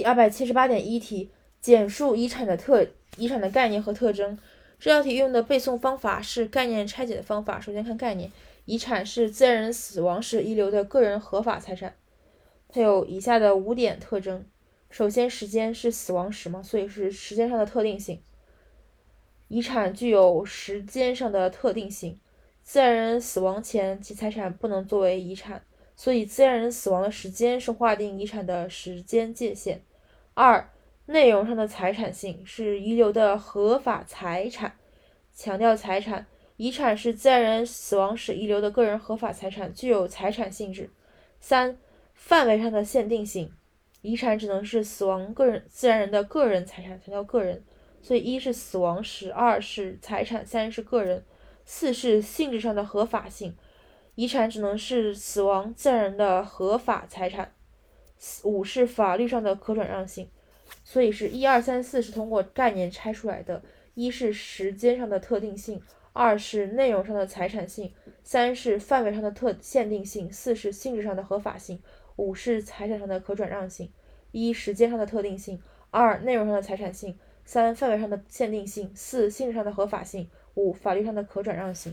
第二百七十八点一题，简述遗产的特遗产的概念和特征。这道题用的背诵方法是概念拆解的方法。首先看概念，遗产是自然人死亡时遗留的个人合法财产。它有以下的五点特征。首先，时间是死亡时嘛，所以是时间上的特定性。遗产具有时间上的特定性。自然人死亡前，其财产不能作为遗产，所以自然人死亡的时间是划定遗产的时间界限。二、内容上的财产性是遗留的合法财产，强调财产。遗产是自然人死亡时遗留的个人合法财产，具有财产性质。三、范围上的限定性，遗产只能是死亡个人自然人的个人财产，强调个人。所以一是死亡时，二是财产，三是个人。四是性质上的合法性，遗产只能是死亡自然人的合法财产。五是法律上的可转让性，所以是一二三四是通过概念拆出来的。一是时间上的特定性，二是内容上的财产性，三是范围上的特限定性，四是性质上的合法性，五是财产上的可转让性。一时间上的特定性，二内容上的财产性，三范围上的限定性，四性质上的合法性，五法律上的可转让性。